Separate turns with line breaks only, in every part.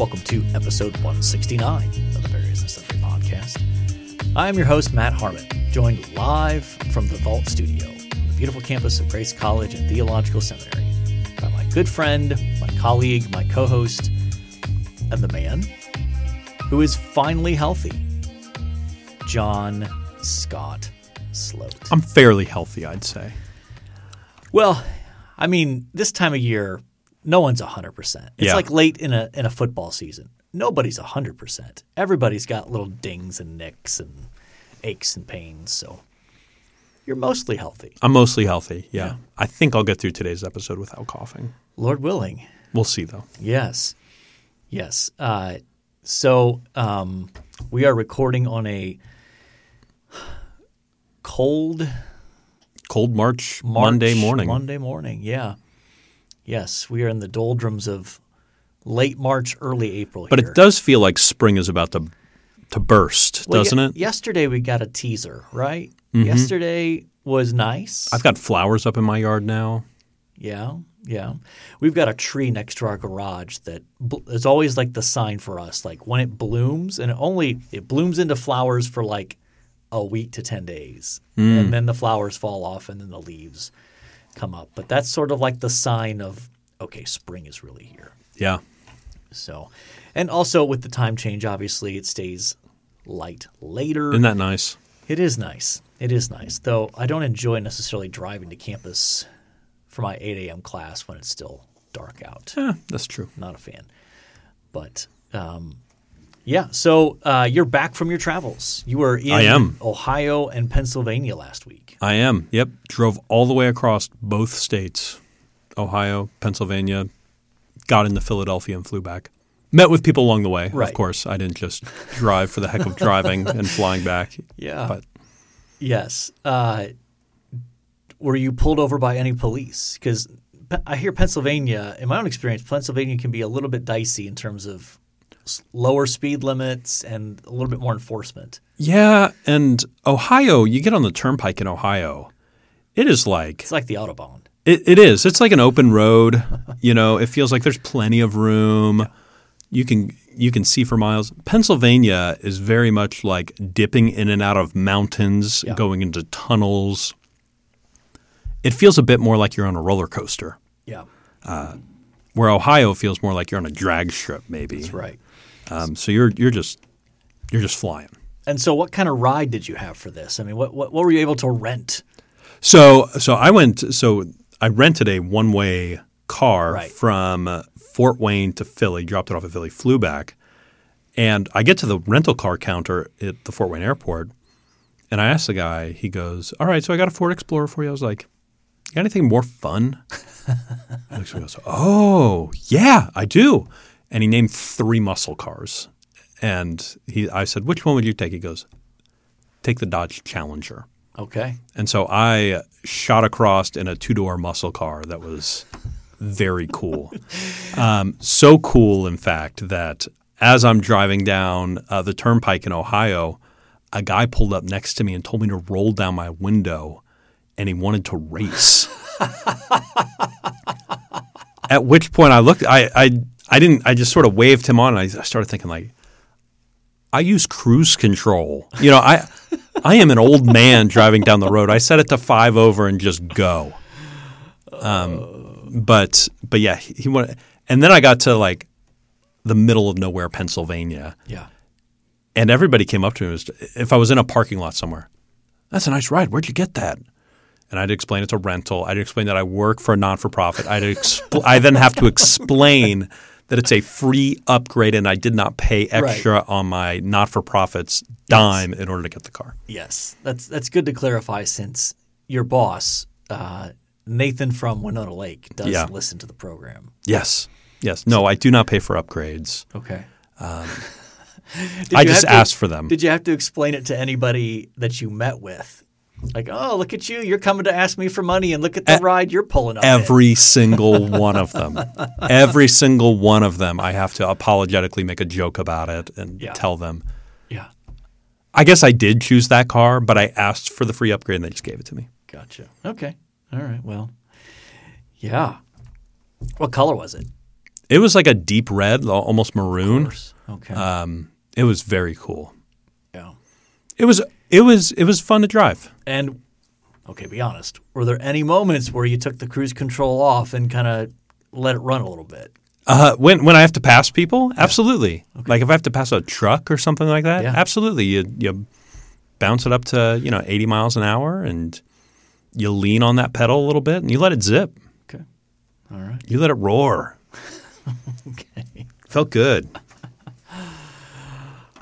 Welcome to episode 169 of the Various and Sundry Podcast. I'm your host, Matt Harmon, joined live from the Vault Studio on the beautiful campus of Grace College and Theological Seminary by my good friend, my colleague, my co host, and the man who is finally healthy, John Scott Sloat.
I'm fairly healthy, I'd say.
Well, I mean, this time of year, no one's 100%. It's
Yeah.
like late in a in a football season. Nobody's 100%. Everybody's got little dings and nicks and aches and pains, so you're mostly healthy.
I'm mostly healthy. Yeah.
Yeah.
I think I'll get through today's episode without coughing.
Lord willing.
We'll see, though.
Yes. Yes. Uh, so um, we are recording on a cold
Cold March,
March,
Monday morning.
Monday morning, yeah. Yes, we are in the doldrums of late March, early April
But
here.
it does feel like spring is about to to burst,
Well,
doesn't
ye-
it? Mm-hmm.
Yesterday we got a teaser, right? Yesterday was nice.
I've got flowers up in my yard now.
yeah, yeah. We've got a tree next to our garage that bl- is always like the sign for us. Like when it blooms, and it only it blooms into flowers for like a week to ten days,
Mm.
and then the flowers fall off, and then the leaves come up. But that's sort of like the sign of okay, spring is really here.
Yeah.
So, and also with the time change, obviously it stays light later.
Isn't that nice?
It is nice. It is nice, though. I don't enjoy necessarily driving to campus for my 8 a.m. class when it's still dark out.
Yeah, that's true.
Not a fan. But um, yeah, so uh, you're back from your travels. You were in
I am.
Ohio and Pennsylvania last week.
I am. Yep. Drove all the way across both states Ohio, Pennsylvania, got into Philadelphia and flew back. Met with people along the way,
Right.
of course. I didn't just drive for the heck of driving and flying back.
Yeah.
But
Yes. Uh, were you pulled over by any police? Because I hear Pennsylvania, in my own experience, Pennsylvania can be a little bit dicey in terms of lower speed limits and a little bit more enforcement.
Yeah, and Ohio, you get on the turnpike in Ohio, it is like
It's like the Autobahn.
it, it is. It's like an open road. You know, it feels like there's plenty of room. You can you can see for miles. Pennsylvania is very much like dipping in and out of mountains,
Yeah.
going into tunnels. It feels a bit more like you're on a roller coaster,
Yeah, uh,
where Ohio feels more like you're on a drag strip, maybe.
that's right.
Um, so you're you're just you're just flying.
And so, what kind of ride did you have for this? I mean, what what, what were you able to rent?
So so I went so I rented a one way car
Right.
from uh, Fort Wayne to Philly, dropped it off at Philly, flew back, and I get to the rental car counter at the Fort Wayne airport, and I asked the guy. He goes, "All right, so I got a Ford Explorer for you." I was like, got anything more fun?" he looks at me and goes, "Oh yeah, I do," and he named three muscle cars, and he I said, "Which one would you take?" He goes, "Take the Dodge Challenger."
Okay,
And so I shot across in a two door muscle car that was very cool. um, so cool, in fact, that as I'm driving down uh, the turnpike in Ohio, a guy pulled up next to me and told me to roll down my window and he wanted to race. At which point I looked, I, I, I didn't, I just sort of waved him on and I, I started thinking, like, I use cruise control. You know, I I am an old man driving down the road. I set it to five over and just go. Um, but but yeah, he, he went, and then I got to like the middle of nowhere, Pennsylvania,
yeah,
and everybody came up to me. was- If I was in a parking lot somewhere, that's a nice ride. Where'd you get that? And I'd explain it's a rental. I'd explain that I work for a non for profit. I'd expl- I then have to explain that it's a free upgrade and I did not pay extra on my not for profits dime in order to get the car.
yes. That's that's good to clarify since your boss, uh, Nathan from Winona Lake, does
Yeah.
listen to the program.
Yes. Yes. No, I do not pay for upgrades.
Okay. Did
I just
have to-
ask for them.
Did you have to explain it to anybody that you met with? Like, oh, look at you! You're coming to ask me for money, and look at the ride you're pulling up. in."
Every single one of them. Every single one of them. I have to apologetically make a joke about it and
Yeah.
tell them.
yeah,
I guess I did choose that car, but I asked for the free upgrade and they just gave it to me.
gotcha. Okay, all right. Well, yeah. What color was it?
It was like a deep red, almost maroon.
Okay.
Um, it was very cool.
yeah.
It was it was it was fun to drive.
And okay, be honest. Were there any moments where you took the cruise control off and kind of let it run a little bit?
Uh, when when I have to pass people, absolutely. Like if I have to pass a truck or something like that,
Yeah.
absolutely. You you bounce it up to you know eighty miles an hour and you lean on that pedal a little bit and you let it zip.
Okay. All right.
You let it roar.
Okay.
Felt good.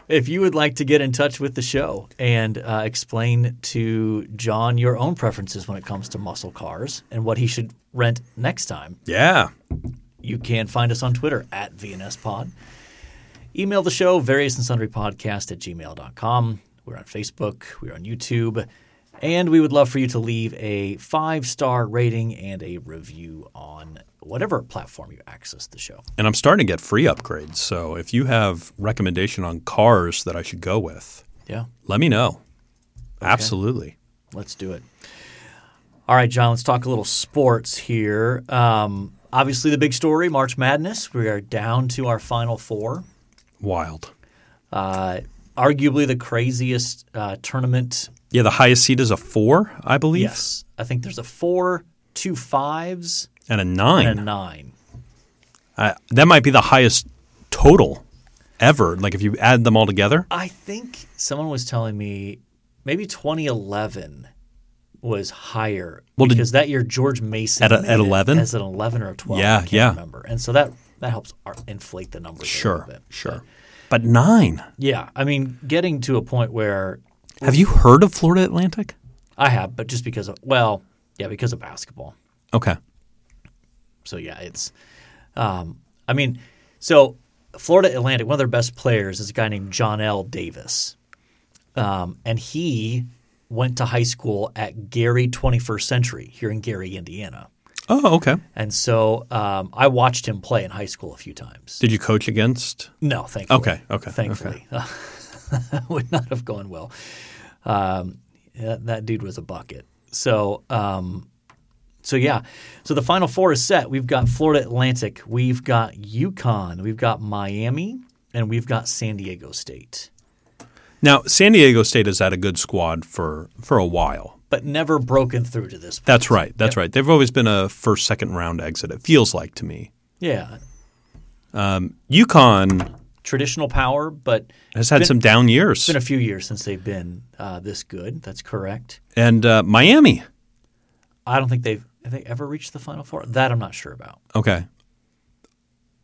If you would like to get in touch with the show and uh, explain to John your own preferences when it comes to muscle cars and what he should rent next time,
Yeah.
you can find us on Twitter at VNSPod. Email the show, various and sundry podcast at gmail.com. We're on Facebook, we're on YouTube, and we would love for you to leave a five star rating and a review on whatever platform you access the show.
And I'm starting to get free upgrades. So if you have recommendation on cars that I should go with,
Yeah,
let me know. Absolutely.
let's do it. All right, John, let's talk a little sports here. Um, obviously, the big story March Madness. We are down to our final four.
Wild.
Uh, arguably the craziest uh, tournament
Yeah, the highest seed is a four, I believe,
Yes, I think there's a four, two fives,
and a nine.
and a nine.
Uh, that might be the highest total ever. Like if you add them all together.
I think someone was telling me maybe 2011 was higher
Well, did-
because that year George Mason
At a- at 11?
as an 11 or a 12.
Yeah,
I can't
yeah.
remember, and so that that helps inflate the numbers. a
Sure,
little bit.
sure. But nine.
Yeah, I mean, getting to a point where
Have you heard of Florida Atlantic?
I have, but just because of well, yeah, because of basketball.
Okay.
So yeah, it's. Um, I mean, so Florida Atlantic, one of their best players is a guy named Johnell Davis, um, and he went to high school at Gary 21st Century here in Gary, Indiana.
Oh, okay.
And so um, I watched him play in high school a few times.
Did you coach against?
No, thankfully.
Okay, okay,
Thankfully, would not have gone well. Um, that, that dude was a bucket. So, um, so yeah. So the final four is set. We've got Florida Atlantic, we've got UConn, we've got Miami, and we've got San Diego State.
Now, San Diego State has had a good squad for for a while.
But never broken through to this point.
That's right. That's right. They've always been a first, second round exit. It feels like to me.
Yeah.
UConn
Traditional power, but
has had
Been-
some down years,
it's been a few years since they've been uh, this good. That's correct.
and uh, Miami.
I don't think they've have they ever reached the final four. That I'm not sure about.
Okay.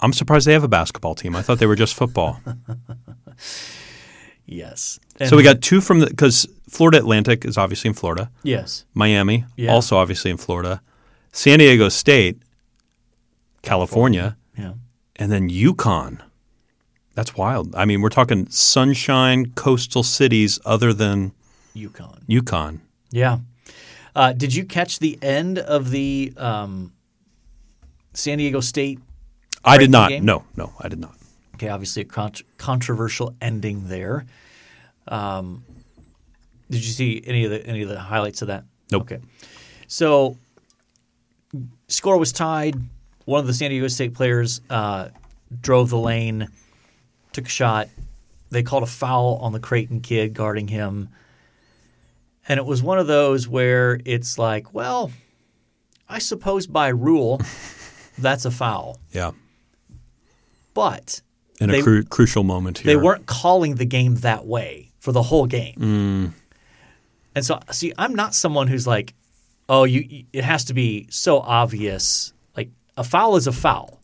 I'm surprised they have a basketball team. I thought they were just football.
Yes.
so we got two from the because Florida Atlantic is obviously in Florida.
yes.
Miami,
Yeah.
also obviously in Florida. San Diego State, California,
Yeah.
and then UConn. That's wild. I mean, we're talking sunshine coastal cities other than
UConn.
UConn.
Yeah. Uh, did you catch the end of the um, San Diego State?
I did not.
game?
No, no, I did not.
Okay, obviously a con- controversial ending there. Um, did you see any of the any of the highlights of that?
Nope.
Okay. So score was tied. One of the San Diego State players uh, drove the lane, took a shot. They called a foul on the Creighton kid guarding him. And it was one of those where it's like, well, I suppose by rule, that's a foul.
Yeah.
But
In
They-
a cru- crucial moment here.
they weren't calling the game that way for the whole game. Mm. And so, see, I'm not someone who's like, oh, you, you- it has to be so obvious. Like a foul is a foul.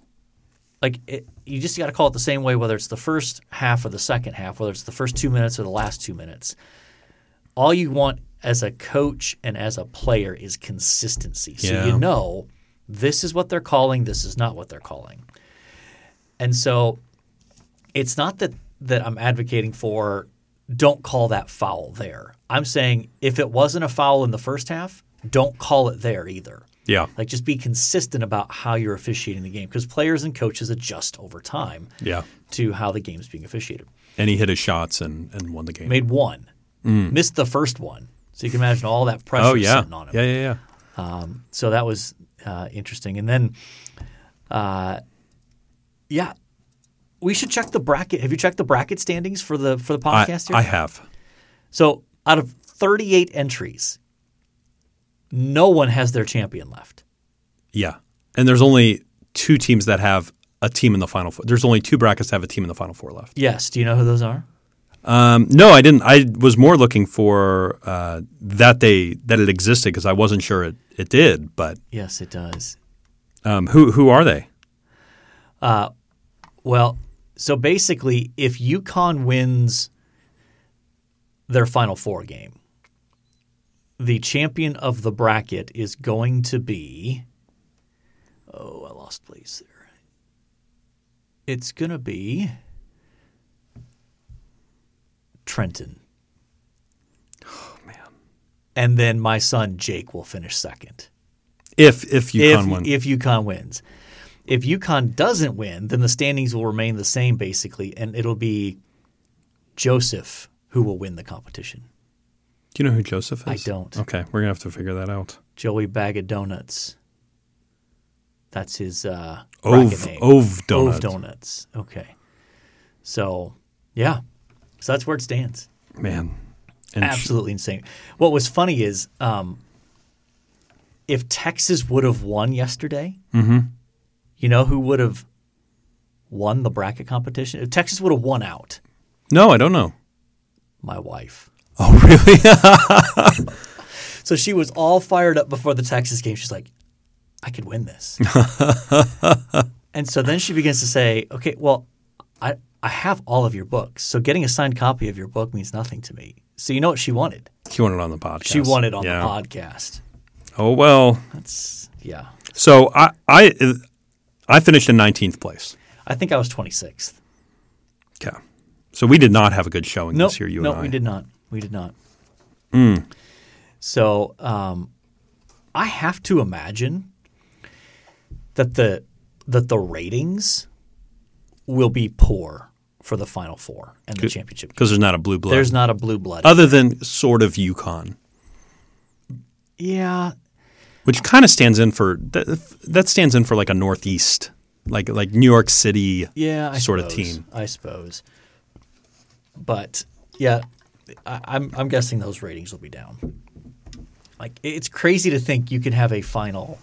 Like it, you just got to call it the same way, whether it's the first half or the second half, whether it's the first two minutes or the last two minutes. All you want as a coach and as a player is consistency. So
Yeah.
you know this is what they're calling, this is not what they're calling. And so it's not that that I'm advocating for don't call that foul there. I'm saying if it wasn't a foul in the first half, don't call it there either.
Yeah.
Like just be consistent about how you're officiating the game because players and coaches adjust over time
Yeah.
to how the game's being officiated.
And he hit his shots and, and won the game.
Made one, missed the first one, so you can imagine all that pressure
oh, yeah.
sitting on him.
Yeah, yeah, yeah.
So that was uh, interesting. And then uh, Yeah. We should check the bracket. Have you checked the bracket standings for the for the
I,
podcast here?
I have.
so out of 38 entries, no one has their champion left.
Yeah. And there's only two teams that have a team in the final four. There's only two brackets that have a team in the final four left.
Yes. Do you know who those are?
Um, no, I didn't. I was more looking for uh, that they that it existed because I wasn't sure it, it did. But
Yes, it does.
um, who who are they?
Well, so basically, if UConn wins their Final Four game, the champion of the bracket is going to be. Oh, I lost place there. It's going to be Trenton. Oh, man. And then my son Jake will finish second
If if UConn
if,
won,
if UConn wins. If UConn doesn't win, then the standings will remain the same basically, and it'll be Joseph who will win the competition.
Do you know who Joseph is?
I don't.
Okay, we're gonna have to figure that out.
Joey Bag of Donuts. That's his uh,
Ove-
name.
Ove Donuts.
Ove Donuts. Okay. So, yeah. So that's where it stands.
Man, and sh-
Absolutely insane. What was funny is um, if Texas would have won yesterday,
Mm-hmm.
you know who would have won the bracket competition? If Texas would have won out,
no, I don't know.
my wife.
Oh, really?
So she was all fired up before the Texas game. She's like, I could win this. and so then she begins to say, okay, well, I, I have all of your books. So getting a signed copy of your book means nothing to me. So you know what she wanted?
he won it on the podcast.
She wanted it on
Yeah.
the podcast.
Oh well.
That's, yeah.
So I I I finished in 19th place.
I think I was 26th.
Okay. So we did not have a good showing
No,
this year. You
no,
and I.
No, we did not. We did not.
Hmm.
So um, I have to imagine that the that the ratings will be poor for the Final Four and the championship.
because there's not a blue blood.
There's not a blue blood.
other than sort of UConn,
yeah,
which kind of stands in for that, that stands in for like a Northeast, like like New York City.
yeah, I
sort of
suppose,
team.
I suppose. But yeah, I, I'm I'm guessing those ratings will be down. Like it's crazy to think you can have a final.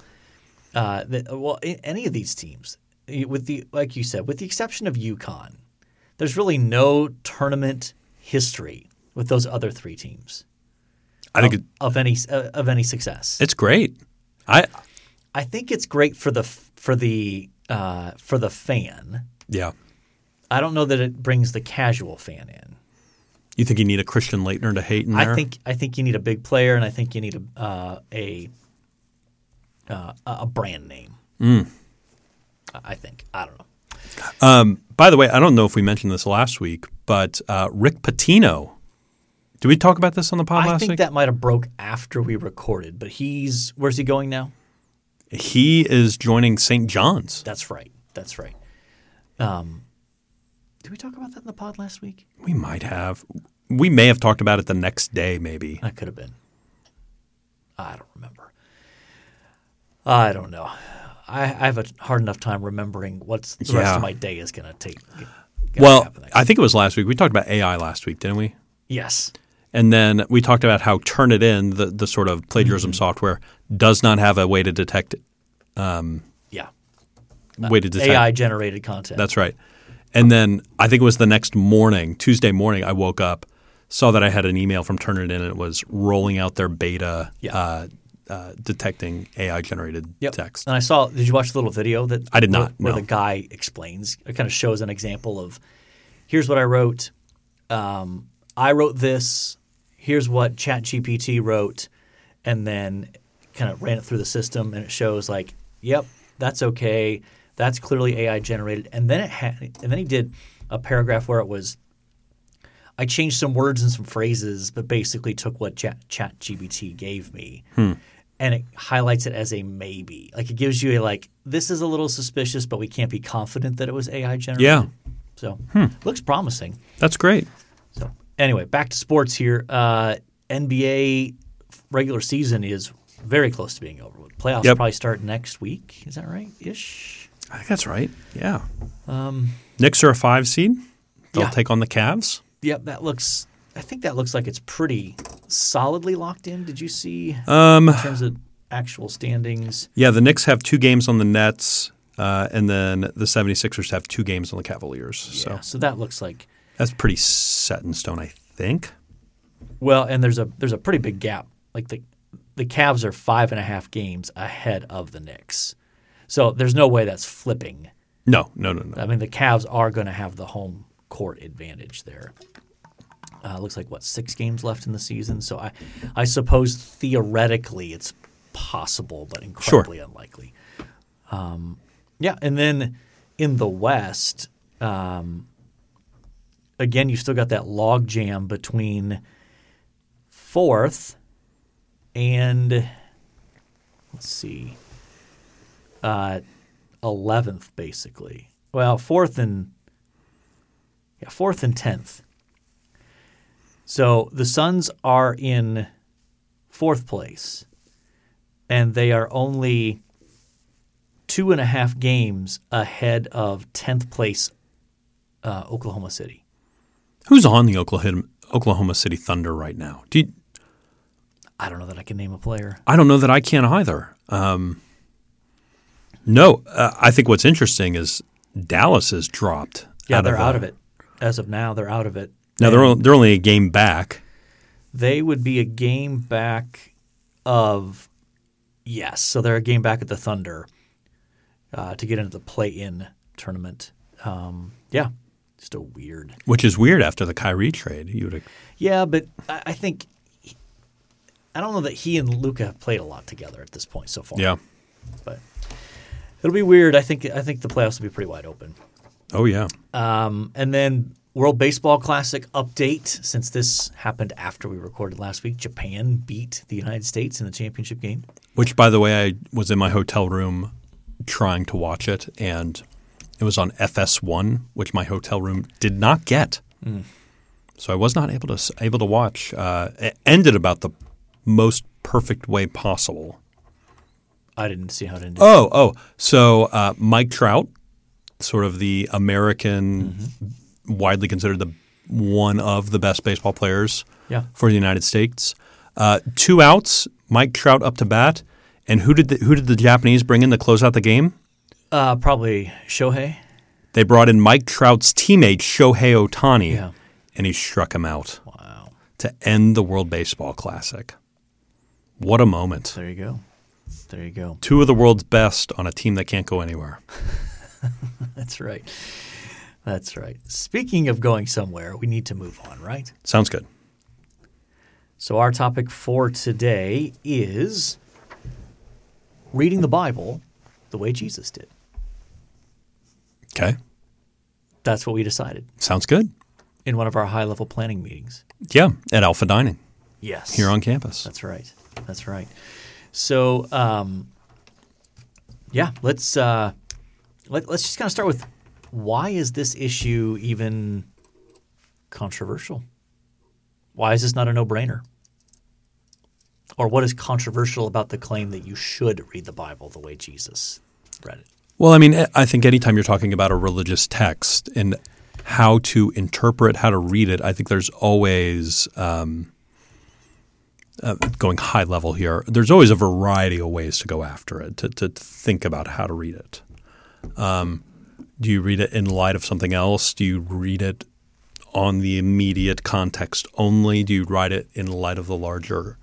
Uh, that, well, any of these teams, with the like you said, with the exception of UConn, there's really no tournament history with those other three teams
I think it,
of any uh, of any success.
it's great. I
I think it's great for the for the uh, for the fan.
yeah.
I don't know that it brings the casual fan in.
You think you need a Christian Laettner to hate in there?
I think I think you need a big player, and I think you need a uh, a uh, a brand name.
Mm.
I I think I don't know.
By the way, I don't know if we mentioned this last week, but uh, Rick Pitino. Did we talk about this on the pod
I
last
think
week?
that might have broke after we recorded, but he's where's he going now?
he is joining St. John's.
That's right. That's right. Um, did we talk about that in the pod last week?
We might have. We may have talked about it the next day, maybe.
That could have been. I don't remember. I don't know. I, I have a hard enough time remembering what's the rest of my day is going to take.
Well. I think it was last week. We talked about AI last week, didn't we?
yes.
And then we talked about how Turnitin, the, the sort of plagiarism
Mm-hmm.
software, does not have a way to detect
Yeah.
way to detect.
AI generated content.
That's right. And then I think it was the next morning, Tuesday morning, I woke up, saw that I had an email from Turnitin, and it was rolling out their beta
Yeah.
uh, uh, detecting AI generated
Yep.
text.
And I saw. Did you watch the little video that
I did
where-
not,
Where
no.
the guy explains. It kind of shows an example of, here's what I wrote. Um, I wrote this. Here's what ChatGPT wrote, and then kind of ran it through the system, and it shows like, yep, that's okay. That's clearly AI generated. And then it had, and then he did a paragraph where it was. I changed some words and some phrases, but basically took what Chat ChatGPT gave me, and it highlights it as a maybe. Like it gives you a like, this is a little suspicious, but we can't be confident that it was AI generated.
Yeah.
So looks promising.
That's great.
So anyway, back to sports here. Uh, NBA regular season is very close to being over with. Playoffs
Yep.
probably start next week. Is that right? Ish.
I think that's right. Yeah.
Um,
Knicks are a five seed. They'll
Yeah.
take on the Cavs.
yep, that looks. I think that looks like it's pretty solidly locked in. Did you see
Um,
in terms of actual standings?
yeah, the Knicks have two games on the Nets, uh, and then the 76ers have two games on the Cavaliers.
Yeah,
So
so that looks like
that's pretty set in stone, I think.
well, and there's a there's a pretty big gap. Like the the Cavs are five and a half games ahead of the Knicks, so there's no way that's flipping.
No, no, no, no.
I mean, the Cavs are going to have the home court advantage there. Uh, looks like what six games left in the season, so I, I suppose theoretically it's possible, but incredibly unlikely. Um, yeah, and then in the West, um, again, you've still got that log jam between fourth and let's see, uh, eleventh, basically. Well, fourth and yeah, fourth and tenth. So the Suns are in fourth place, and they are only two and a half games ahead of tenth place uh, Oklahoma City.
Who's on the Oklahoma Oklahoma City Thunder right now? Do you,
I don't know that I can name a player.
I don't know that I can either. Um, no, uh, I think what's interesting is Dallas has dropped.
Yeah,
out
they're
of,
out
uh,
of it. As of now, they're out of it.
Now they're only, they're only a game back.
they would be a game back of yes, so they're a game back at the Thunder uh, to get into the play-in tournament. Um, yeah, just a weird.
Which is weird after the Kyrie trade. You would
Yeah, but I, I think he- I don't know that he and Luka have played a lot together at this point so far.
yeah.
but it'll be weird. I think I think the playoffs will be pretty wide open.
Oh yeah.
Um, and then World Baseball Classic update. Since this happened after we recorded last week, Japan beat the United States in the championship game.
Which, by the way, I was in my hotel room trying to watch it, and it was on FS1, which my hotel room did not get. So I was not able to able to watch. Uh, it ended about the most perfect way possible.
I didn't see how it ended.
Oh, oh. So uh, Mike Trout, sort of the American, widely considered the one of the best baseball players
Yeah.
for the United States. Uh, two outs, Mike Trout up to bat, and who did the, who did the Japanese bring in to close out the game?
Uh, probably Shohei.
They brought in Mike Trout's teammate Shohei Ohtani,
Yeah.
and he struck him out
Wow.
to end the World Baseball Classic. What a moment!
There you go. There you go.
Two of the world's best on a team that can't go anywhere.
That's right. That's right. Speaking of going somewhere, we need to move on, right?
Sounds good.
So, our topic for today is reading the Bible the way Jesus did.
Okay,
That's what we decided
sounds good.
in one of our high level planning meetings.
Yeah, at Alpha Dining
Yes.
here on campus.
That's right. That's right. So, um, yeah, let's uh, let, let's just kind of start with why is this issue even controversial? Why is this not a no-brainer? Or what is controversial about the claim that you should read the Bible the way Jesus read it?
Well, I mean, I think anytime you're talking about a religious text and how to interpret, how to read it, I think there's always, um, uh, going high level here, there's always a variety of ways to go after it, to, to think about how to read it. Um, do you read it in light of something else? Do you read it on the immediate context only? Do you write it in light of the larger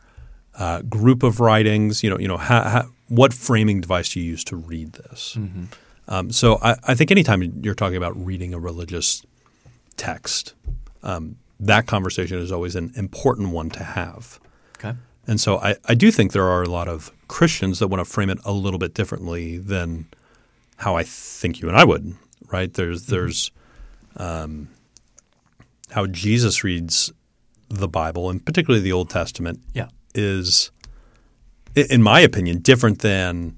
uh, group of writings? You know, you know, how, how, what framing device do you use to read this? Um, so I, I think anytime you're talking about reading a religious text, um, that conversation is always an important one to have.
Okay.
And so I, I do think there are a lot of Christians that want to frame it a little bit differently than how I think you and I would, right? There's there's um, how Jesus reads the Bible and particularly the Old Testament
Yeah.
is, in my opinion, different than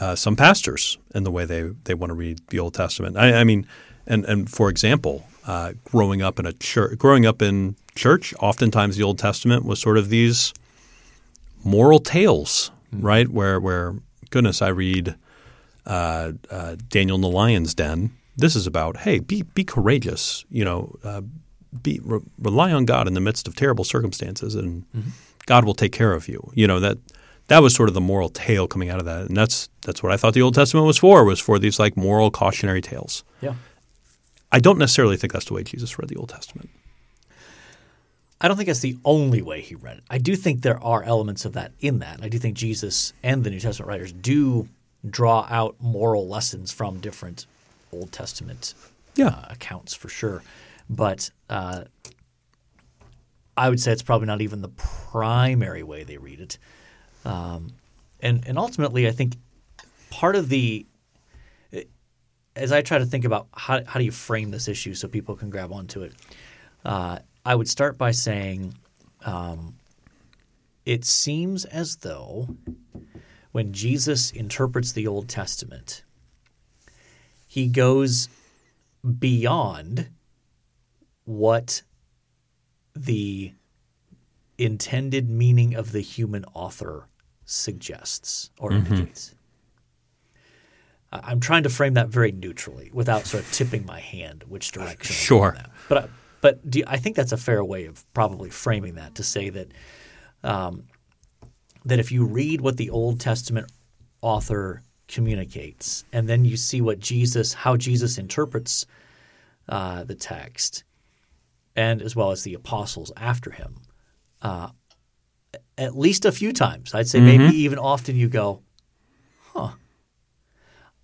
uh, some pastors in the way they, they want to read the Old Testament. I, I mean, and and for example, uh, growing up in a church, growing up in church, oftentimes the Old Testament was sort of these moral tales, right? Where where goodness, I read uh, uh, Daniel in the lion's den. This is about hey, be be courageous. You know, uh, be re- rely on God in the midst of terrible circumstances, and God will take care of you. You know that that was sort of the moral tale coming out of that, and that's that's what I thought the Old Testament was for was for these like moral cautionary tales.
Yeah.
I don't necessarily think that's the way Jesus read the Old Testament.
I don't think that's the only way he read it. I do think there are elements of that in that. I do think Jesus and the New Testament writers do draw out moral lessons from different Old Testament
Yeah.
uh, accounts for sure. But uh, I would say it's probably not even the primary way they read it. Um, and and ultimately, I think part of the as I try to think about how how do you frame this issue so people can grab onto it, uh, I would start by saying um, it seems as though when Jesus interprets the Old Testament, he goes beyond what the intended meaning of the human author suggests or indicates. I'm trying to frame that very neutrally without sort of tipping my hand which direction.
Sure.
But I- but do you, I think that's a fair way of probably framing that to say that um, that if you read what the Old Testament author communicates and then you see what Jesus how Jesus interprets uh, the text and as well as the apostles after him uh, at least a few times I'd say maybe even often you go huh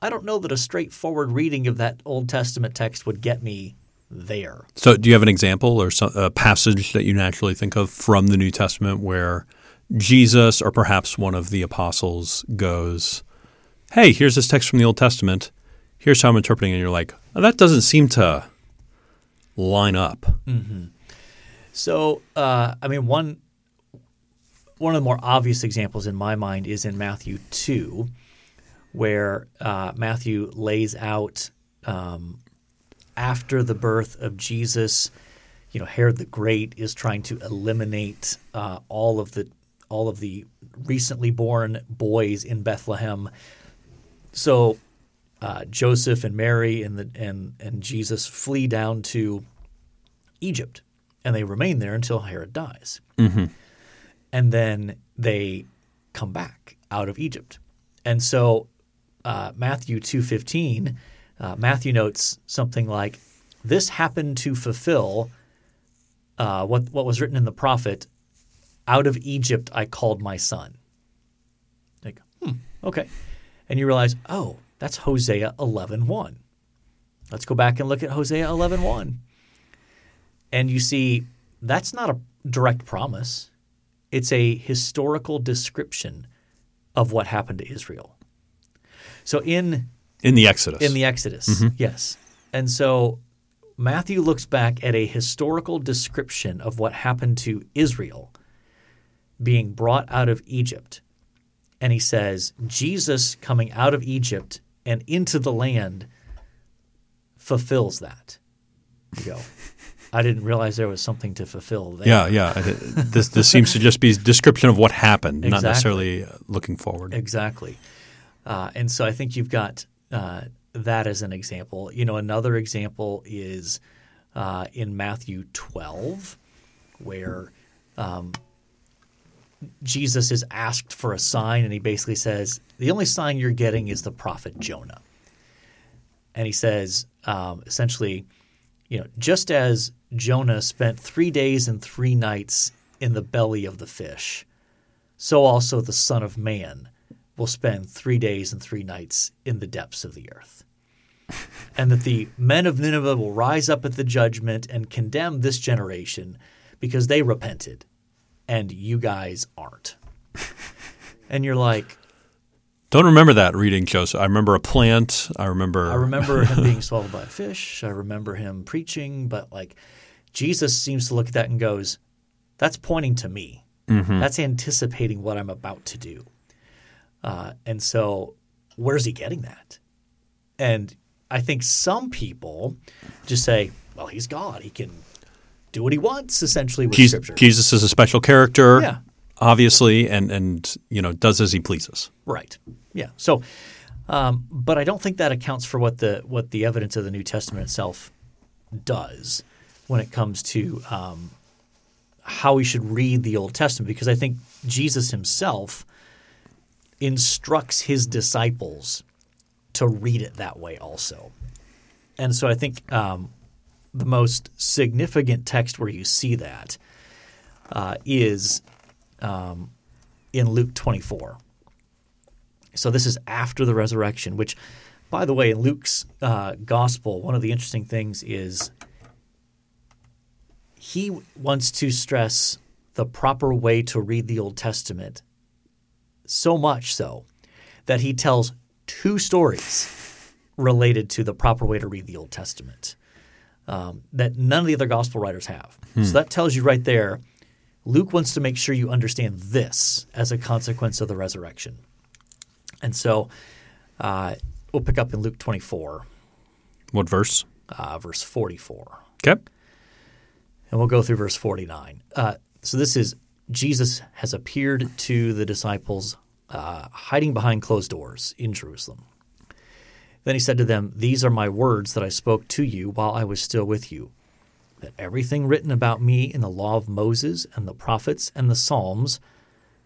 I don't know that a straightforward reading of that Old Testament text would get me there.
So, do you have an example or some, a passage that you naturally think of from the New Testament where Jesus or perhaps one of the apostles goes, Hey, here's this text from the Old Testament. Here's how I'm interpreting it. And you're like, oh, that doesn't seem to line up.
So, uh, I mean, one one of the more obvious examples in my mind is in Matthew two, where uh, Matthew lays out um, after the birth of Jesus. You know, Herod the Great is trying to eliminate uh, all of the all of the recently born boys in Bethlehem. So uh, Joseph and Mary and the and and Jesus flee down to Egypt, and they remain there until Herod dies, and then they come back out of Egypt, and so uh, Matthew two fifteen, uh, Matthew notes something like, "This happened to fulfill uh, what what was written in the prophet, out of Egypt I called my son." Like, hmm, okay, and you realize, oh, that's Hosea eleven one. Let's go back and look at Hosea eleven one and you see that's not a direct promise. It's a historical description of what happened to Israel. So in
In the Exodus.
in the Exodus, yes. And so Matthew looks back at a historical description of what happened to Israel being brought out of Egypt. And he says, Jesus coming out of Egypt and into the land fulfills that. You go, I didn't realize there was something to fulfill there.
yeah, yeah. This this seems to just be a description of what happened, not necessarily uh, looking forward.
Exactly. Uh, and so I think you've got uh, that as an example. You know, another example is uh, in Matthew 12, where um, Jesus is asked for a sign, and he basically says, The only sign you're getting is the prophet Jonah. And he says, um, essentially, you know, just as Jonah spent three days and three nights in the belly of the fish, so also the Son of Man will spend three days and three nights in the depths of the earth. and that the men of Nineveh will rise up at the judgment and condemn this generation because they repented and you guys aren't. and you're like,
Don't remember that reading, Joseph. I remember a plant. I remember.
I remember him being swallowed by a fish. I remember him preaching, but like Jesus seems to look at that and goes, "That's pointing to me. Mm-hmm. That's anticipating what I'm about to do." Uh, and so, where's he getting that? And I think some people just say, "Well, he's God. He can do what he wants." Essentially, with
Jesus,
Scripture,
Jesus is a special character,
Yeah.
obviously, and and you know does as he pleases.
Right. Yeah. So Um, but I don't think that accounts for what the what the evidence of the New Testament itself does when it comes to um, how we should read the Old Testament, because I think Jesus himself instructs his disciples to read it that way also. And so I think um, the most significant text where you see that uh, is um, in Luke 24. So this is after the resurrection, which, by the way, in Luke's uh, gospel, one of the interesting things is he wants to stress the proper way to read the Old Testament, so much so that he tells two stories related to the proper way to read the Old Testament um, that none of the other gospel writers have. So that tells you right there, Luke wants to make sure you understand this as a consequence of the resurrection. And so uh, we'll pick up in Luke 24,
What verse?
uh, verse 44.
Okay.
And we'll go through verse 49. Uh, so this is Jesus has appeared to the disciples uh, hiding behind closed doors in Jerusalem. Then he said to them, These are my words that I spoke to you while I was still with you, that everything written about me in the law of Moses and the prophets and the Psalms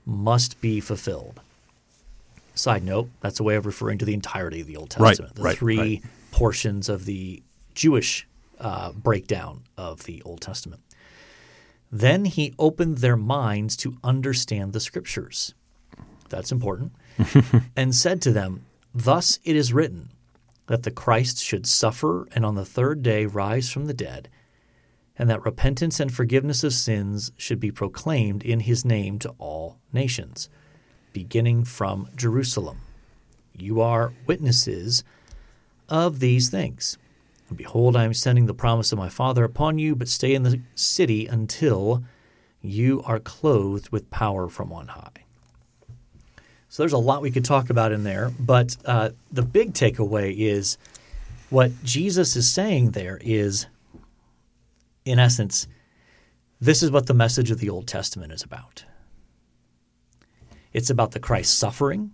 must be fulfilled. Side note, that's a way of referring to the entirety of the Old
Right,
Testament, the
right,
three
right.
portions of the Jewish uh, breakdown of the Old Testament. Then he opened their minds to understand the scriptures. That's important. and said to them, Thus it is written that the Christ should suffer and on the third day rise from the dead, and that repentance and forgiveness of sins should be proclaimed in his name to all nations, beginning from Jerusalem. You are witnesses of these things. And behold, I am sending the promise of my Father upon you, but stay in the city until you are clothed with power from on high. So there's a lot we could talk about in there, but uh, the big takeaway is what Jesus is saying there is, in essence, this is what the message of the Old Testament is about. It's about the Christ suffering.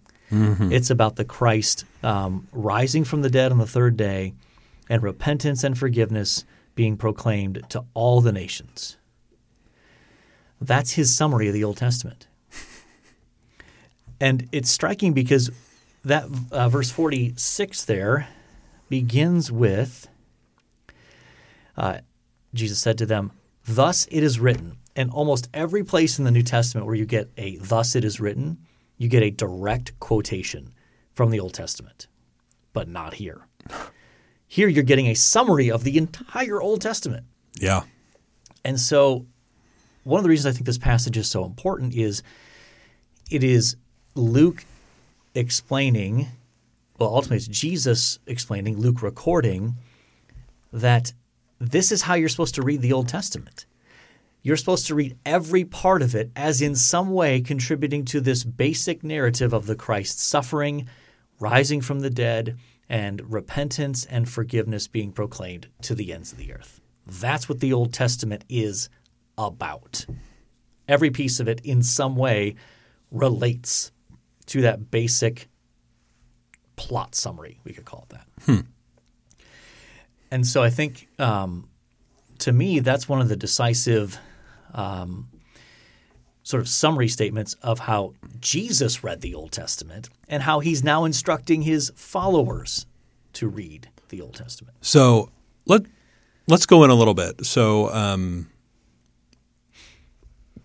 It's about the Christ um, rising from the dead on the third day and repentance and forgiveness being proclaimed to all the nations. That's his summary of the Old Testament. and it's striking because that uh, verse 46 there begins with uh, Jesus said to them, Thus it is written. And almost every place in the New Testament where you get a thus it is written, you get a direct quotation from the Old Testament, but not here. Here you're getting a summary of the entire Old Testament.
Yeah.
And so, one of the reasons I think this passage is so important is it is Luke explaining, well, ultimately it's Jesus explaining, Luke recording that this is how you're supposed to read the Old Testament. You're supposed to read every part of it as in some way contributing to this basic narrative of the Christ suffering, rising from the dead, and repentance and forgiveness being proclaimed to the ends of the earth. That's what the Old Testament is about. Every piece of it, in some way, relates to that basic plot summary, we could call it that. And so I think, um, to me, that's one of the decisive um, sort of summary statements of how Jesus read the Old Testament and how he's now instructing his followers to read the Old Testament.
So let let's go in a little bit. So um,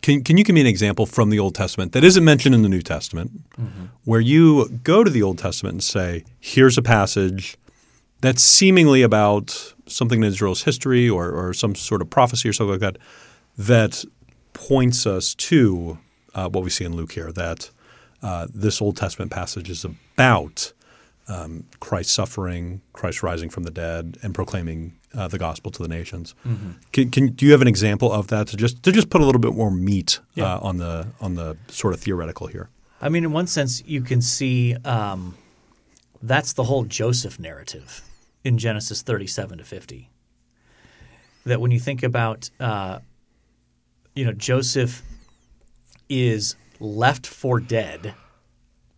can can you give me an example from the Old Testament that isn't mentioned in the New Testament, where you go to the Old Testament and say, "Here's a passage that's seemingly about something in Israel's history or, or some sort of prophecy or something like that that points us to uh, what we see in Luke here that uh, this Old Testament passage is about um, Christ suffering, Christ rising from the dead, and proclaiming uh, the gospel to the nations. Can, can do you have an example of that to just to just put a little bit more meat
Yeah.
uh, on the on the sort of theoretical here?
I mean, in one sense, you can see um, that's the whole Joseph narrative in Genesis 37 to 50. That when you think about, uh, you know, Joseph is left for dead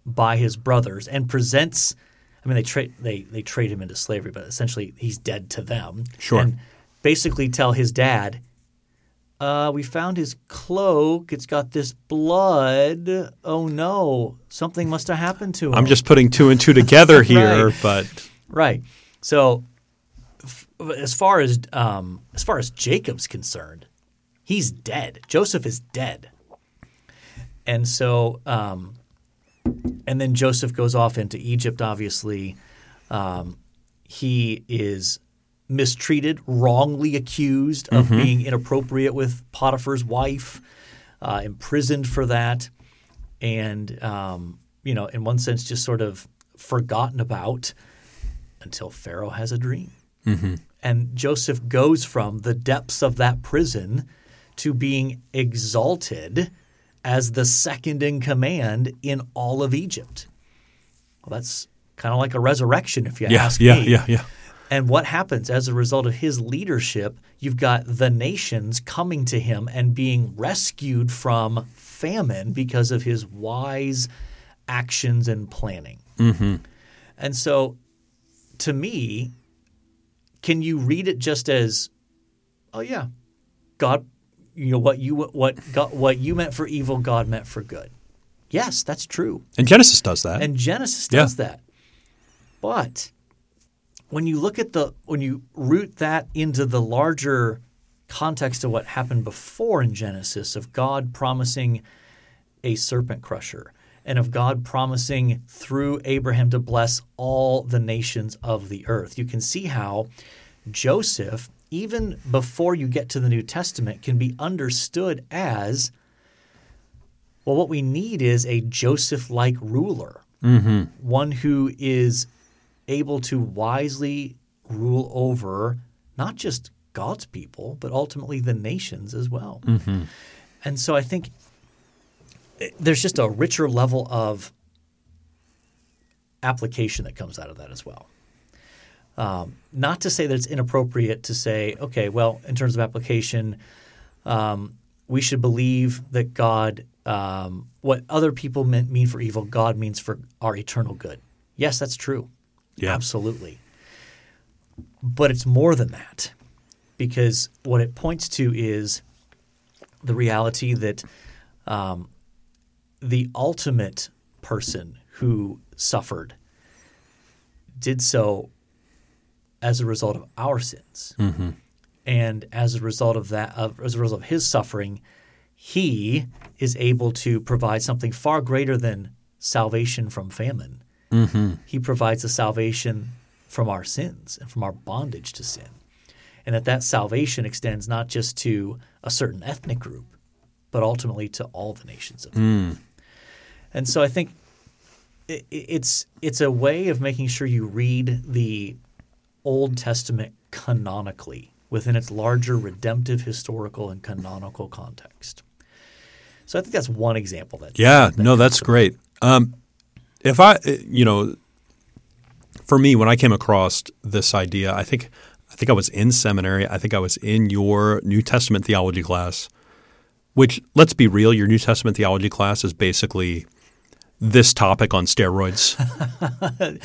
by his brothers and presents I mean, they trade they they trade him into slavery, but essentially he's dead to them.
Sure.
And basically tell his dad, uh, "We found his cloak. It's got this blood. Oh no, something must have happened to him."
I'm just putting two and two together here,
Right.
but
right. So, f- as far as um, as far as Jacob's concerned, he's dead. Joseph is dead, and so um, and then Joseph goes off into Egypt. Obviously, um, he is mistreated, wrongly accused of being inappropriate with Potiphar's wife, uh, imprisoned for that, and um, you know, in one sense, just sort of forgotten about until Pharaoh has a dream. And Joseph goes from the depths of that prison to being exalted as the second in command in all of Egypt. Well, that's kind of like a resurrection, if you
yeah,
ask
yeah,
me.
yeah, yeah.
And what happens as a result of his leadership? You've got the nations coming to him and being rescued from famine because of his wise actions and planning. Mm-hmm. And so, to me, can you read it just as, oh yeah, God, you know what you what God, what you meant for evil, God meant for good. Yes, that's true.
And Genesis does that.
And Genesis
Yeah.
does that. But when you look at the when you root that into the larger context of what happened before in Genesis of God promising a serpent crusher and of God promising through Abraham to bless all the nations of the earth. You can see how Joseph even before you get to the New Testament can be understood as well, what we need is a Joseph like ruler, mm-hmm. one who is able to wisely rule over not just God's people, but ultimately the nations as well. Mm-hmm. And so I think there's just a richer level of application that comes out of that as well. Um, not to say that it's inappropriate to say, okay, well, in terms of application, um, we should believe that God, um, what other people meant, mean for evil, God means for our eternal good. Yes, that's true.
Yeah.
Absolutely. But it's more than that because what it points to is the reality that um, the ultimate person who suffered did so as a result of our sins. Mm-hmm. And as a result of that, of, as a result of his suffering, he is able to provide something far greater than salvation from famine. Mm-hmm. He provides a salvation from our sins and from our bondage to sin. And that that salvation extends not just to a certain ethnic group, but ultimately to all the nations of the mm. earth. And so I think it's it's a way of making sure you read the Old Testament canonically within its larger redemptive, historical, and canonical context. So I think that's one example that
Yeah, no, that's great. Um, if I, you know, for me, when I came across this idea, I think, I think I was in seminary. I think I was in your New Testament theology class, which, let's be real, your New Testament theology class is basically this topic on steroids,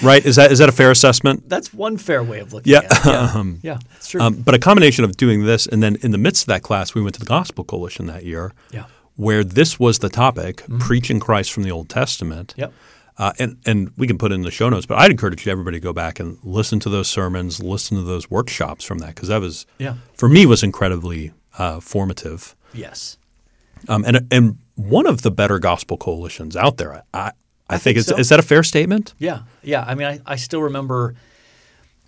right? Is that is that a fair assessment?
that's one fair way of looking
Yeah.
at it. Yeah, yeah that's true.
Um, but a combination of doing this and then in the midst of that class, we went to the Gospel Coalition that year,
yeah.
where this was the topic: preaching Christ from the Old Testament.
Yep.
Uh, and and we can put it in the show notes, but I'd encourage everybody to go back and listen to those sermons, listen to those workshops from that because that was
Yeah.
for me was incredibly uh, formative.
Yes.
Um, and and one of the better gospel coalitions out there, I I, I, think,
think
is
so.
is that a fair statement?
Yeah, yeah. I mean, I, I still remember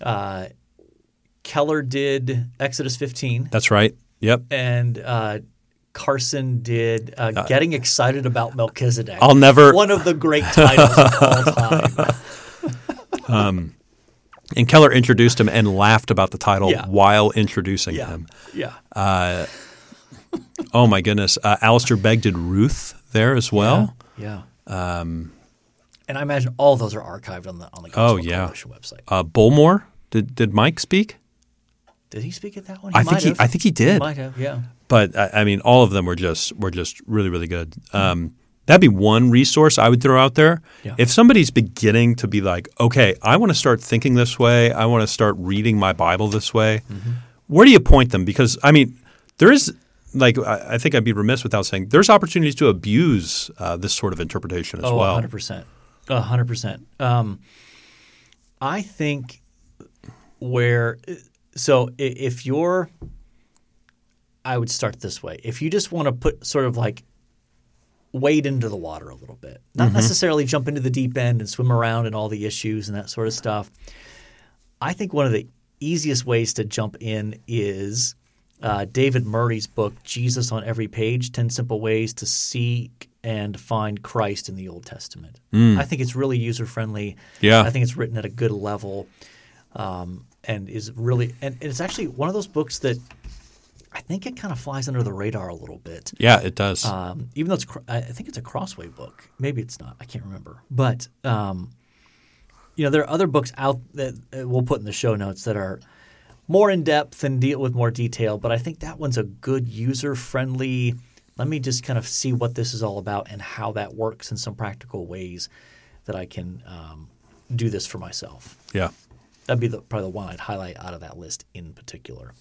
uh, Keller did Exodus 15,
That's right. Yep.
and uh, Carson did uh, Getting Excited About Melchizedek.
I'll never-
One of the great titles of all time.
um, And Keller introduced him and laughed about the title
Yeah.
while introducing
Yeah,
him.
yeah.
Oh my goodness! Uh, Alistair Begg did Ruth there as well.
Yeah. Um, and I imagine all those are archived on the on the
Oh,
Gospel
yeah.
Coalition website.
Uh, Bullmore did did Mike speak?
Did he speak at that one?
I think he- I think he did.
might have. Yeah.
but I, I mean, all of them were just were just really really good. Um, That'd be one resource I would throw out there.
Yeah.
If somebody's beginning to be like, okay, I want to start thinking this way, I want to start reading my Bible this way,
Mm-hmm.
where do you point them? Because I mean, there is like I I think I'd be remiss without saying there's opportunities to abuse uh, this sort of interpretation as
oh,
well.
100%. 100%. Um, I think where, so if you're, I would start this way. If you just want to put sort of like wade into the water a little bit, not necessarily jump into the deep end and swim around and all the issues and that sort of stuff. I think one of the easiest ways to jump in is uh, David Murray's book, Jesus on Every Page 10 Simple Ways to Seek and Find Christ in the Old Testament. I think it's really user friendly.
Yeah.
I think it's written at a good level um, and is really, and it's actually one of those books that I think it kind of flies under the radar a little bit.
Yeah, it does.
Um, even though it's, I think it's a Crossway book. Maybe it's not. I can't remember. But um, you know, there are other books out that we'll put in the show notes that are more in depth and deal with more detail. But I think that one's a good user friendly. Let me just kind of see what this is all about and how that works in some practical ways that I can um, do this for myself.
yeah.
That'd be the, probably the one I'd highlight out of that list in particular.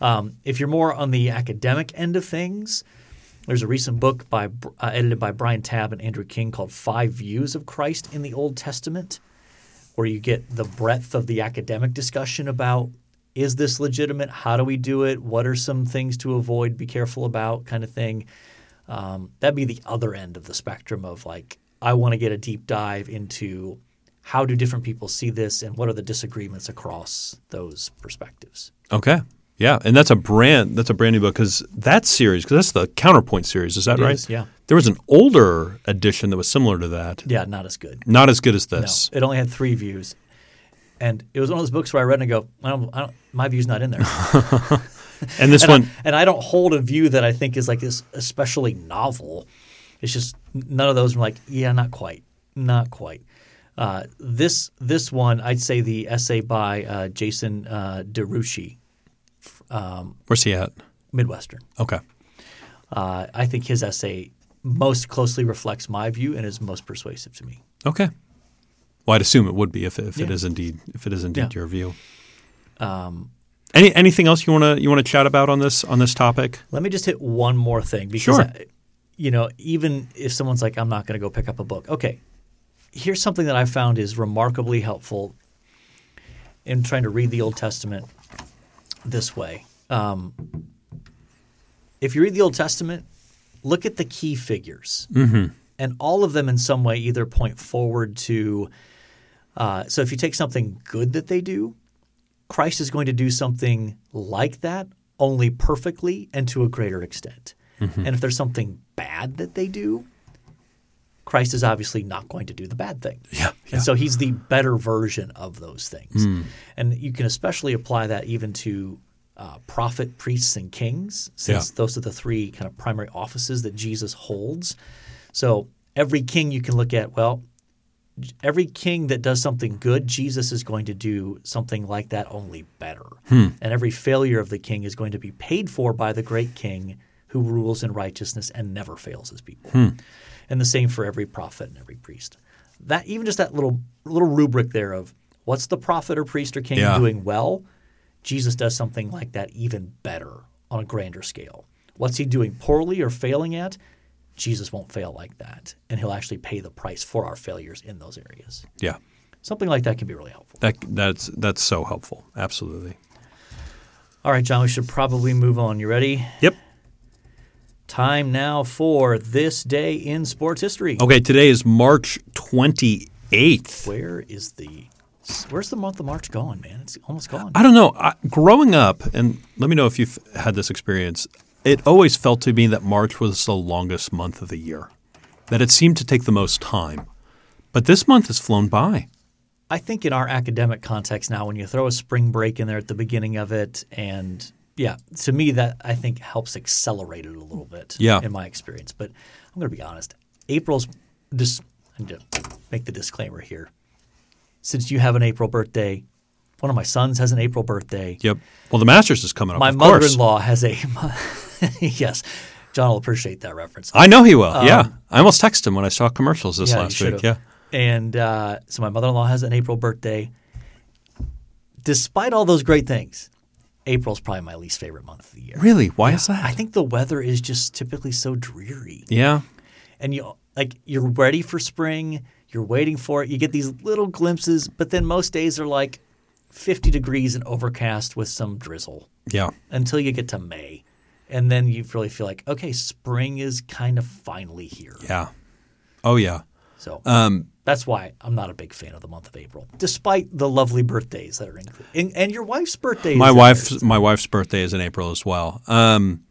Um, if you're more on the academic end of things, there's a recent book by uh, edited by Brian Tabb and Andrew King called Five Views of Christ in the Old Testament, where you get the breadth of the academic discussion about is this legitimate? How do we do it? What are some things to avoid, be careful about, kind of thing. Um, that'd be the other end of the spectrum of like, I want to get a deep dive into how do different people see this and what are the disagreements across those perspectives.
Okay. Yeah, and that's a brand that's a brand new book because that series because that's the Counterpoint series. Is that
It
right?
is, yeah.
There was an older edition that was similar to that.
Yeah, not as good.
Not as good as
No,
this.
it only had three views, and it was one of those books where I read and I go, I don't, I don't, my view's not in there.
And this
and,
one,
I, and I don't hold a view that I think is like this especially novel. It's just none of those are like, yeah, not quite, not quite. Uh, this this one, I'd say the essay by uh, Jason uh, DeRouchie,
where's he at?
Midwestern.
Okay.
Uh, I think his essay most closely reflects my view and is most persuasive to me.
Okay. Well, I'd assume it would be if, if
Yeah.
is indeed if it is indeed
Yeah.
your view. Um, Any anything else you want to you want to chat about on this on this topic?
Let me just hit one more thing because,
Sure.
I- you know, even if someone's like, I'm not going to go pick up a book. Okay, here's something that I found is remarkably helpful in trying to read the Old Testament this way. Um, if you read the Old Testament, look at the key figures, mm-hmm. and all of them in some way either point forward to. Uh, so if you take something good that they do, Christ is going to do something like that, only perfectly and to a greater extent. And if there's something bad that they do, Christ is obviously not going to do the bad thing.
Yeah, yeah.
And so he's the better version of those things. And you can especially apply that even to uh, prophet, priests, and kings, since
Yeah.
those are the three kind of primary offices that Jesus holds. So every king you can look at, well, every king that does something good, Jesus is going to do something like that only better. Hmm. And every failure of the king is going to be paid for by the great king who rules in righteousness and never fails his people. Hmm. And the same for every prophet and every priest. That even just that little little rubric there of what's the prophet or priest or king
Yeah.
doing well, Jesus does something like that even better on a grander scale. What's he doing poorly or failing at? Jesus won't fail like that, and he'll actually pay the price for our failures in those areas.
Yeah.
Something like that can be really helpful.
That that's that's so helpful. Absolutely.
All right, John, we should probably move on. You ready?
Yep.
Time now for this day in sports history.
Okay, today is March 28th.
Where is the where's the month of March going, man? It's almost gone.
I don't know. I, growing up, and let me know if you've had this experience, it always felt to me that March was the longest month of the year, that it seemed to take the most time. But this month has flown by.
I think in our academic context now, when you throw a spring break in there at the beginning of it, and yeah, to me that I think helps accelerate it a little bit.
Yeah.
in my experience. But I'm going to be honest. April's just I need to make the disclaimer here. Since you have an April birthday, one of my sons has an April birthday.
Yep. Well, the Masters is coming up.
My mother-in-law has a yes. John will appreciate that reference.
I know he will. yeah, I almost texted him when I saw commercials this
Um, Yeah,
last week. Yeah,
And uh, so my mother in law has an April birthday. Despite all those great things, April's probably my least favorite month of the year.
really? Why is that?
I think the weather is just typically so dreary.
yeah,
And you like you're ready for spring, you're waiting for it, you get these little glimpses, but then most days are like 50 degrees and overcast with some drizzle
yeah.
until you get to May. And then you really feel like, okay, spring is kind of finally here.
Yeah. Oh yeah.
So
Um,
that's why I'm not a big fan of the month of April, despite the lovely birthdays that are included. And, and your wife's birthday is
my
in
wife's my wife's birthday is in April as well. Um,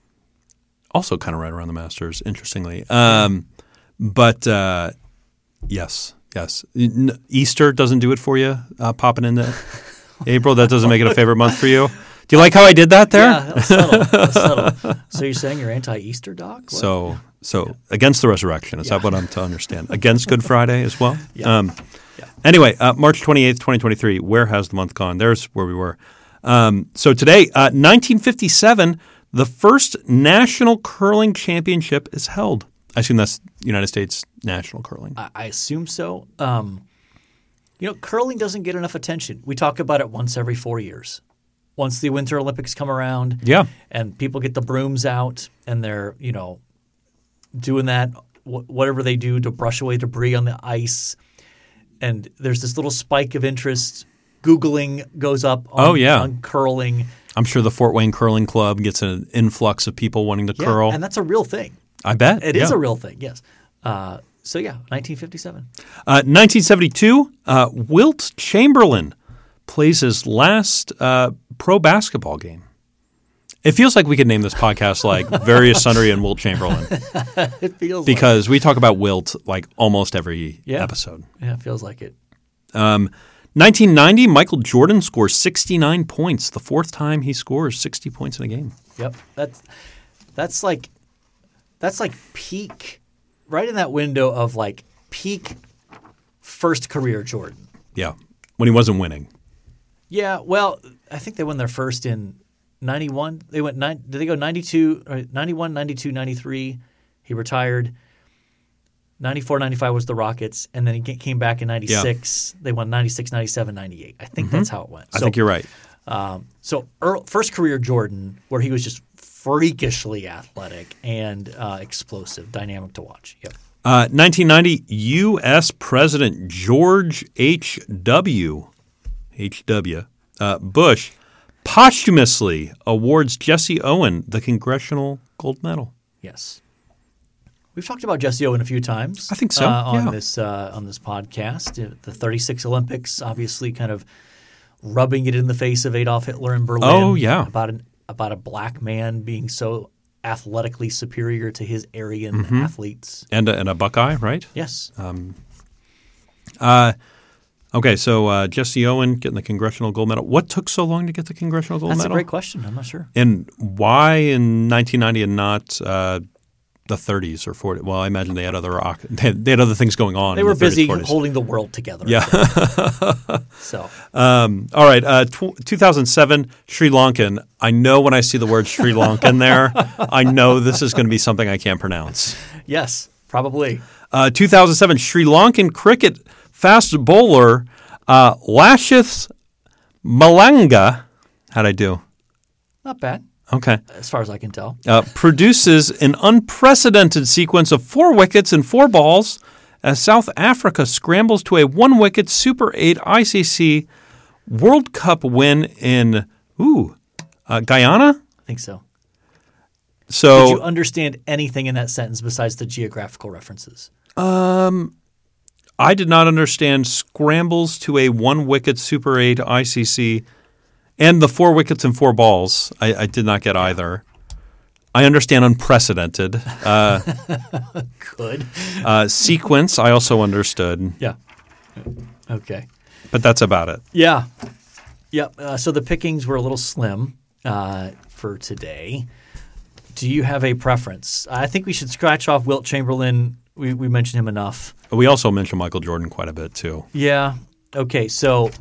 also kind of right around the Masters, interestingly. Um, but uh, yes, yes. Easter doesn't do it for you. Uh, popping into April, that doesn't make it a favorite month for you. Do you like how I did that there?
Yeah, subtle. Subtle. So you're saying you're anti-Easter, Doc? What?
So, so against the resurrection is that what I'm to understand? Against Good Friday as well.
Yeah.
Um,
Yeah.
Anyway, uh, March 28th, 2023. Where has the month gone? There's where we were. Um, so today, uh, 1957, the first national curling championship is held. I assume that's United States national curling.
I, I assume so. Um, you know, curling doesn't get enough attention. We talk about it once every four years. Once the Winter Olympics come around,
Yeah.
and people get the brooms out and they're you know doing that wh- whatever they do to brush away debris on the ice, and there's this little spike of interest. Googling goes up. On,
Oh, yeah.
on curling.
I'm sure the Fort Wayne Curling Club gets an influx of people wanting to
Yeah,
curl.
and that's a real thing.
I bet
It is
yeah.
a real thing. Yes. Uh, so yeah, 1957.
Uh, 1972, uh, Wilt Chamberlain plays his last uh, pro basketball game. It feels like we could name this podcast like Various Sundry and Wilt Chamberlain
It feels
because we talk about Wilt like almost every
Yeah.
episode.
yeah, it feels like it.
Um, 1990, Michael Jordan scores 69 points, the fourth time he scores 60 points in a game.
Yep. That's that's like that's like peak right in that window of like peak first career Jordan.
Yeah, when he wasn't winning.
Yeah, well, I think they won their first in 91. They went nine did they go 92 or 91, 92, 93. He retired. 94, 95 was the Rockets, and then he came back in 96. They won 96, 97, 98. I think that's how it went.
I think you're right.
Um, so earl first career Jordan, where he was just freakishly athletic and uh, explosive, dynamic to watch. Yep.
Uh, 1990, U.S. President George H.W. H.W. Uh, Bush posthumously awards Jesse Owen the Congressional Gold Medal.
Yes. We've talked about Jesse Owen a few times.
I think so,
uh, on
yeah.
this uh, on this podcast. Uh, The 36 Olympics, obviously, kind of rubbing it in the face of Adolf Hitler in Berlin.
Oh, yeah.
about an about a black man being so athletically superior to his Aryan
Mm-hmm.
athletes.
And a, and a Buckeye, right?
Yes.
Okay, so uh, Jesse Owen getting the Congressional Gold Medal. What took so long to get the Congressional Gold Medal?
That's a great question. I'm not sure.
And why in 1990 and not uh, the 30s or 40s? Well, I imagine they had other they had, they had other things going on.
They were
the 30s,
busy
40s.
holding the world together.
Yeah.
So
Um, all right. Uh, tw- 2007, Sri Lankan. I know when I see the word Sri Lankan there, I know this is going to be something I can't pronounce.
yes, probably.
Uh, 2007, Sri Lankan cricket fast bowler uh, Lashith Malanga. How'd I do?
Not bad,
Okay.
as far as I can tell.
Uh, produces an unprecedented sequence of four wickets and four balls as South Africa scrambles to a one wicket Super 8 ICC World Cup win in ooh, uh, Guyana.
I think so.
So.
Did you understand anything in that sentence besides the geographical references?
I did not understand scrambles to a one wicket Super 8 ICC and the four wickets and four balls. I, I did not get either. I understand unprecedented. Uh,
Good.
uh, sequence, I also understood,
Yeah. Okay.
but that's about it.
Yeah. Yep. Uh, so the pickings were a little slim uh, for today. Do you have a preference? I think we should scratch off Wilt Chamberlain. We, we mentioned him enough.
We also mentioned Michael Jordan quite a bit too.
Yeah. Okay. So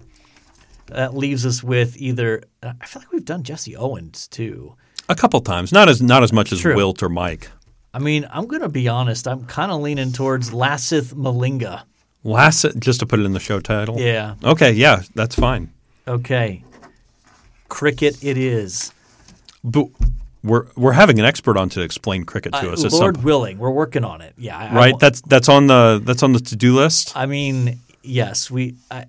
that leaves us with either. I feel like we've done Jesse Owens too.
A couple times, not as not as much as
True.
Wilt or Mike.
I mean, I'm going to be honest. I'm kind of leaning towards Lasith Malinga.
Lasith, just to put it in the show title.
Yeah.
Okay. Yeah, that's fine.
Okay. Cricket it is.
But we're we're having an expert on to explain cricket to
Uh,
us. some
Lord willing, we're working on it. Yeah. I- I
right?
wa-
That's that's on the that's on the to do list.
I mean, yes, we. I,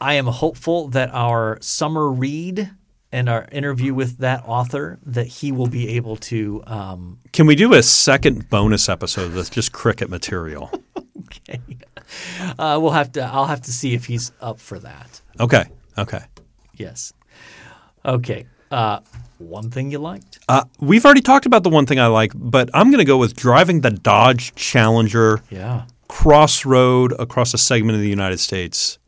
I am hopeful that our summer read and our interview with that author that he will be able to. Um,
Can we do a second bonus episode that's just cricket material?
okay, uh, we'll have to. I'll have to see if he's up for that.
Okay. Okay.
Yes. Okay. Uh, one thing you liked?
Uh, we've already talked about the one thing I like, but I'm going to go with driving the Dodge Challenger
Yeah.
crossroad across a segment of the United States.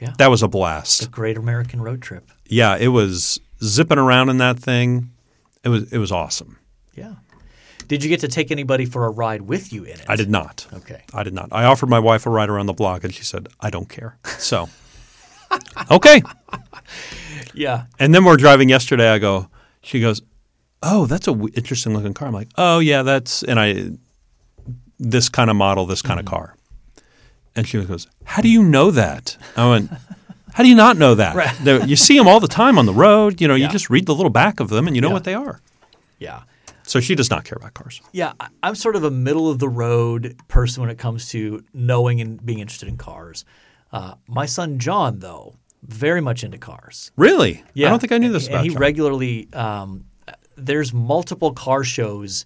Yeah.
That was a blast.
Great American road trip.
Yeah, it was zipping around in that thing. It was it was awesome.
Yeah. Did you get to take anybody for a ride with you in it?
I did not.
Okay.
I did not. I offered my wife a ride around the block, and she said, "I don't care." So, okay.
Yeah.
And then we're driving yesterday. I go. She goes, "Oh, that's a w- interesting looking car." I'm like, "Oh yeah, that's." And I, this kind of model, this kind of mm-hmm. car. And she goes, "How do you know that?" I went, "How do you not know that?
Right.
You see them all the time on the road. You know,
Yeah.
you just read the little back of them, and you know
Yeah.
what they are."
Yeah.
So she does not care about cars.
Yeah, I'm sort of a middle of the road person when it comes to knowing and being interested in cars. Uh, my son John, though, very much into cars.
Really?
Yeah,
I don't think I knew this
and
about
he
John.
regularly. Um, there's multiple car shows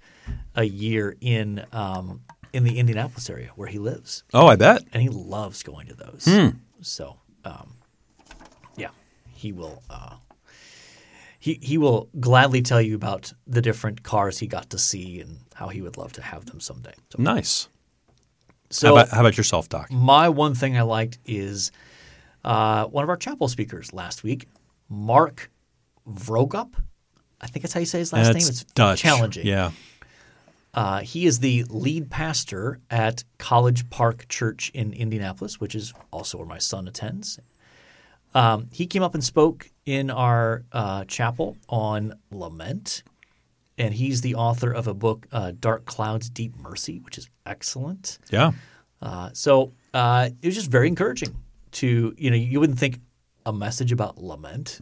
a year in um, in the Indianapolis area where he lives,
oh, I bet.
and he loves going to those.
Hmm.
So, um, yeah, he will. Uh, he he will gladly tell you about the different cars he got to see and how he would love to have them someday. So,
Nice.
So
how, about, how about yourself, Doc?
my one thing I liked is uh, one of our chapel speakers last week, Mark Vroegop. I think that's how you say his last
That's
name. It's
Dutch.
challenging.
Yeah.
Uh, he is the lead pastor at College Park Church in Indianapolis, which is also where my son attends. Um, he came up and spoke in our uh, chapel on lament, and he's the author of a book, uh, Dark Clouds, Deep Mercy, which is excellent.
Yeah.
Uh, so uh, it was just very encouraging to you know you wouldn't think a message about lament,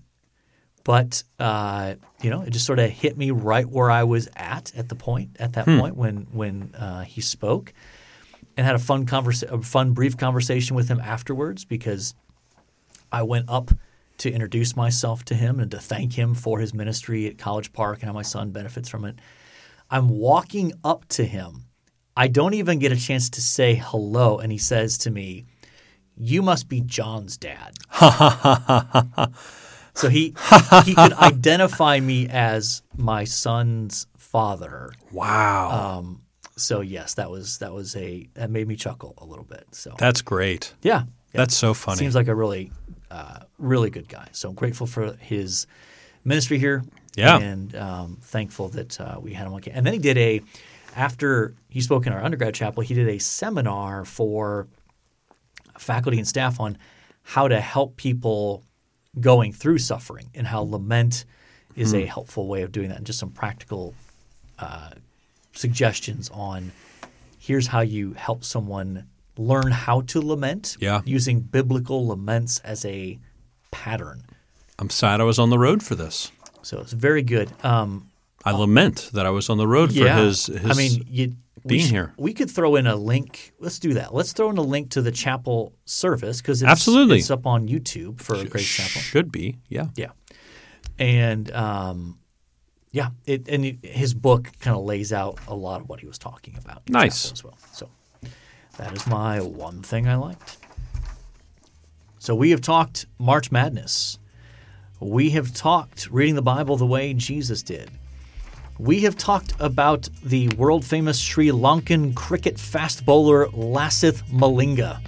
but uh, you know it just sort of hit me right where I was at at the point at that point when when uh, he spoke, and had a fun conversa- a fun brief conversation with him afterwards because I went up to introduce myself to him and to thank him for his ministry at College Park and how my son benefits from it. I'm walking up to him. I don't even get a chance to say hello. And he says to me, You must be John's dad. so he he could identify me as my son's father.
Wow.
Um, so yes, that was that was a that made me chuckle a little bit. So
That's great.
yeah, yeah.
That's so funny.
Seems like a really, uh, really good guy. So I'm grateful for his ministry here.
Yeah.
And um, thankful that uh, we had him on. ca- And then he did a, after he spoke in our undergrad chapel, he did a seminar for faculty and staff on how to help people going through suffering and how lament is a helpful way of doing that and just some practical uh, suggestions on here's how you help someone learn how to lament
Yeah.
using biblical laments as a pattern.
I'm sad I was on the road for this.
So it's very good. Um,
I lament that I was on the road for
yeah,
his, his
I mean, you,
being
sh-
here.
We could throw in a link. Let's do that. Let's throw in a link to the chapel service because it's,
Absolutely.
it's up on YouTube for Grace Chapel.
should be. Yeah.
Yeah, and um, yeah, it, and his book kind of lays out a lot of what he was talking about.
Nice.
as well. So that is my one thing I liked. So we have talked March Madness. We have talked reading the Bible the way Jesus did. We have talked about the world famous Sri Lankan cricket fast bowler Lasith Malinga.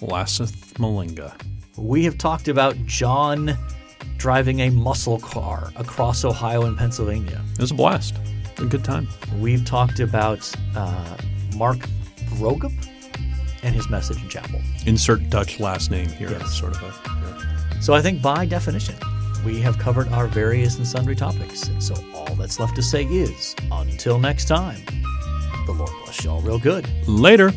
Lasith Malinga.
We have talked about John driving a muscle car across Ohio and Pennsylvania.
It was a blast. A good time.
We've talked about uh, Mark Vroegop and his message in chapel.
Insert Dutch last name here.
Yes.
Sort of a. yeah.
So I think by definition, we have covered our various and sundry topics. And so all that's left to say is until next time, The Lord bless y'all real good.
Later.